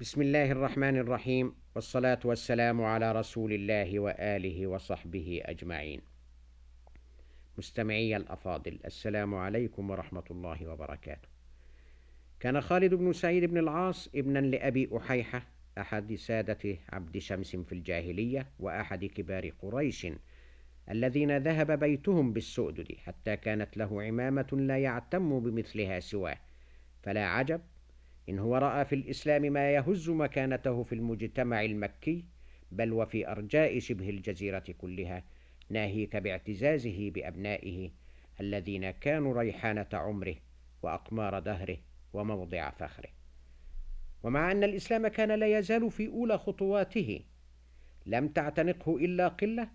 بسم الله الرحمن الرحيم والصلاة والسلام على رسول الله وآله وصحبه أجمعين. مستمعي الأفاضل السلام عليكم ورحمة الله وبركاته. كان خالد بن سعيد بن العاص ابنا لأبي أحيحة أحد سادة عبد شمس في الجاهلية وأحد كبار قريش الذين ذهب بيتهم بالسؤدد حتى كانت له عمامة لا يعتم بمثلها سواه فلا عجب إن هو رأى في الإسلام ما يهز مكانته في المجتمع المكي بل وفي أرجاء شبه الجزيرة كلها ناهيك باعتزازه بأبنائه الذين كانوا ريحانة عمره وأقمار دهره وموضع فخره. ومع أن الإسلام كان لا يزال في أولى خطواته لم تعتنقه إلا قلة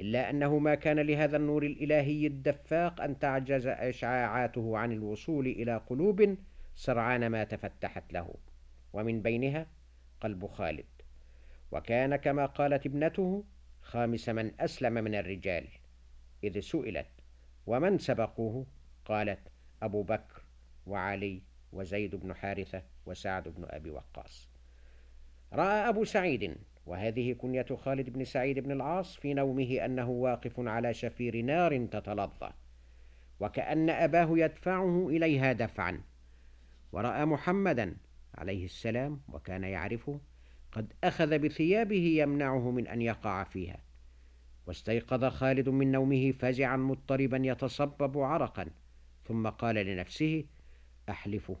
إلا أنه ما كان لهذا النور الإلهي الدفاق أن تعجز إشعاعاته عن الوصول إلى قلوب سرعان ما تفتحت له. ومن بينها قلب خالد. وكان كما قالت ابنته خامس من أسلم من الرجال. إذ سئلت ومن سبقوه؟ قالت أبو بكر وعلي وزيد بن حارثة وسعد بن أبي وقاص. رأى أبو سعيد وهذه كنية خالد بن سعيد بن العاص في نومه أنه واقف على شفير نار تتلظى وكأن أباه يدفعه إليها دفعا. ورأى محمدا عليه السلام وكان يعرفه قد أخذ بثيابه يمنعه من أن يقع فيها. واستيقظ خالد من نومه فزعا مضطربا يتصبب عرقا ثم قال لنفسه أحلف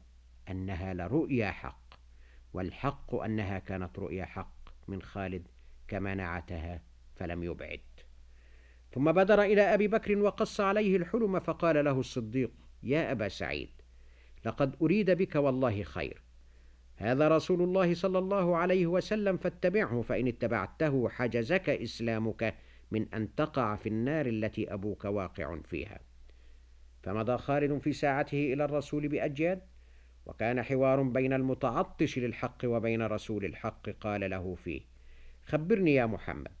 أنها لرؤيا حق والحق أنها كانت رؤيا حق من خالد كما نعتها فلم يبعد. ثم بدر إلى أبي بكر وقص عليه الحلم فقال له الصديق يا أبا سعيد لقد أريد بك والله خير. هذا رسول الله صلى الله عليه وسلم فاتبعه فإن اتبعته حجزك إسلامك من أن تقع في النار التي أبوك واقع فيها. فمضى خالد في ساعته إلى الرسول بأجياد وكان حوار بين المتعطش للحق وبين رسول الحق قال له فيه خبرني يا محمد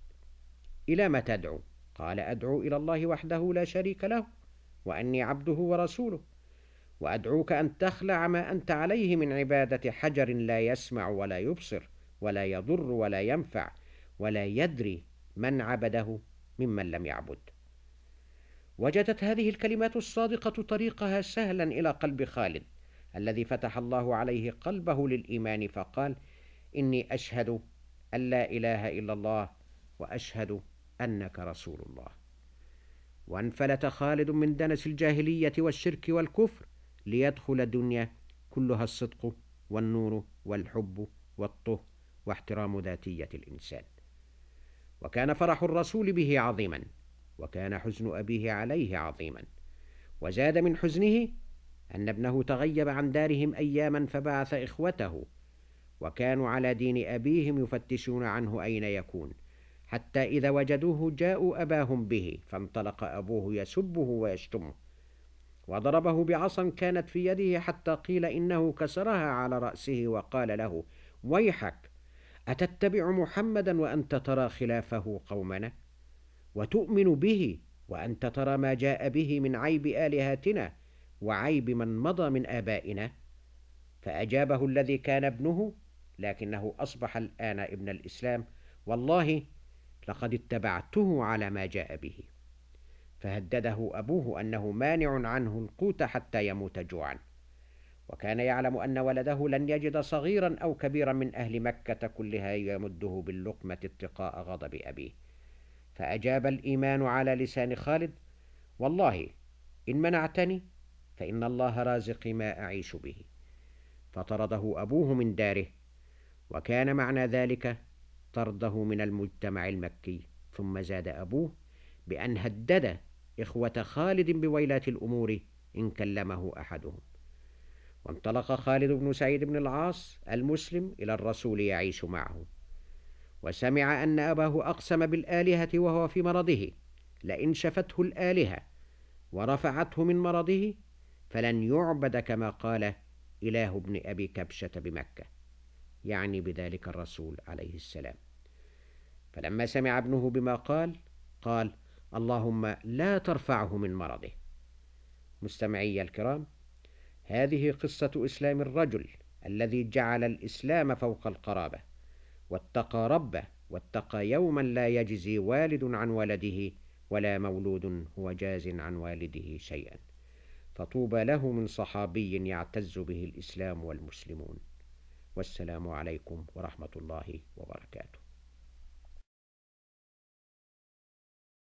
إلى ما تدعو قال أدعو إلى الله وحده لا شريك له وأني عبده ورسوله. وأدعوك أن تخلع ما أنت عليه من عبادة حجر لا يسمع ولا يبصر ولا يضر ولا ينفع ولا يدري من عبده ممن لم يعبد. وجدت هذه الكلمات الصادقة طريقها سهلا إلى قلب خالد الذي فتح الله عليه قلبه للإيمان فقال إني أشهد أن لا إله إلا الله وأشهد أنك رسول الله. وانفلت خالد من دنس الجاهلية والشرك والكفر ليدخل الدنيا كلها الصدق والنور والحب والطه واحترام ذاتية الإنسان. وكان فرح الرسول به عظيما وكان حزن أبيه عليه عظيما. وزاد من حزنه أن ابنه تغيب عن دارهم أياما فبعث إخوته وكانوا على دين أبيهم يفتشون عنه أين يكون. حتى إذا وجدوه جاءوا أباهم به فانطلق أبوه يسبه ويشتمه. وضربه بعصا كانت في يده حتى قيل إنه كسرها على رأسه وقال له ويحك أتتبع محمدا وأنت ترى خلافه قومنا؟ وتؤمن به وأنت ترى ما جاء به من عيب آلهتنا وعيب من مضى من آبائنا؟ فأجابه الذي كان ابنه لكنه أصبح الآن ابن الإسلام والله لقد اتبعته على ما جاء به. فهدده أبوه أنه مانع عنه القوت حتى يموت جوعا. وكان يعلم أن ولده لن يجد صغيرا أو كبيرا من أهل مكة كلها يمده باللقمة اتقاء غضب أبيه. فأجاب الإيمان على لسان خالد والله إن منعتني فإن الله رازقي ما أعيش به. فطرده أبوه من داره وكان معنى ذلك طرده من المجتمع المكي. ثم زاد أبوه بأن هدد إخوة خالد بويلات الأمور إن كلمه أحدهم. وانطلق خالد بن سعيد بن العاص المسلم إلى الرسول يعيش معه. وسمع أن أباه أقسم بالآلهة وهو في مرضه. لئن شفته الآلهة ورفعته من مرضه فلن يعبد كما قال إله ابن أبي كبشة بمكة. يعني بذلك الرسول عليه السلام. فلما سمع ابنه بما قال قال اللهم لا ترفعه من مرضه. مستمعي الكرام هذه قصة إسلام الرجل الذي جعل الإسلام فوق القرابة واتقى ربه واتقى يوما لا يجزي والد عن ولده ولا مولود هو جاز عن والده شيئا. فطوبى له من صحابي يعتز به الإسلام والمسلمون. والسلام عليكم ورحمة الله وبركاته.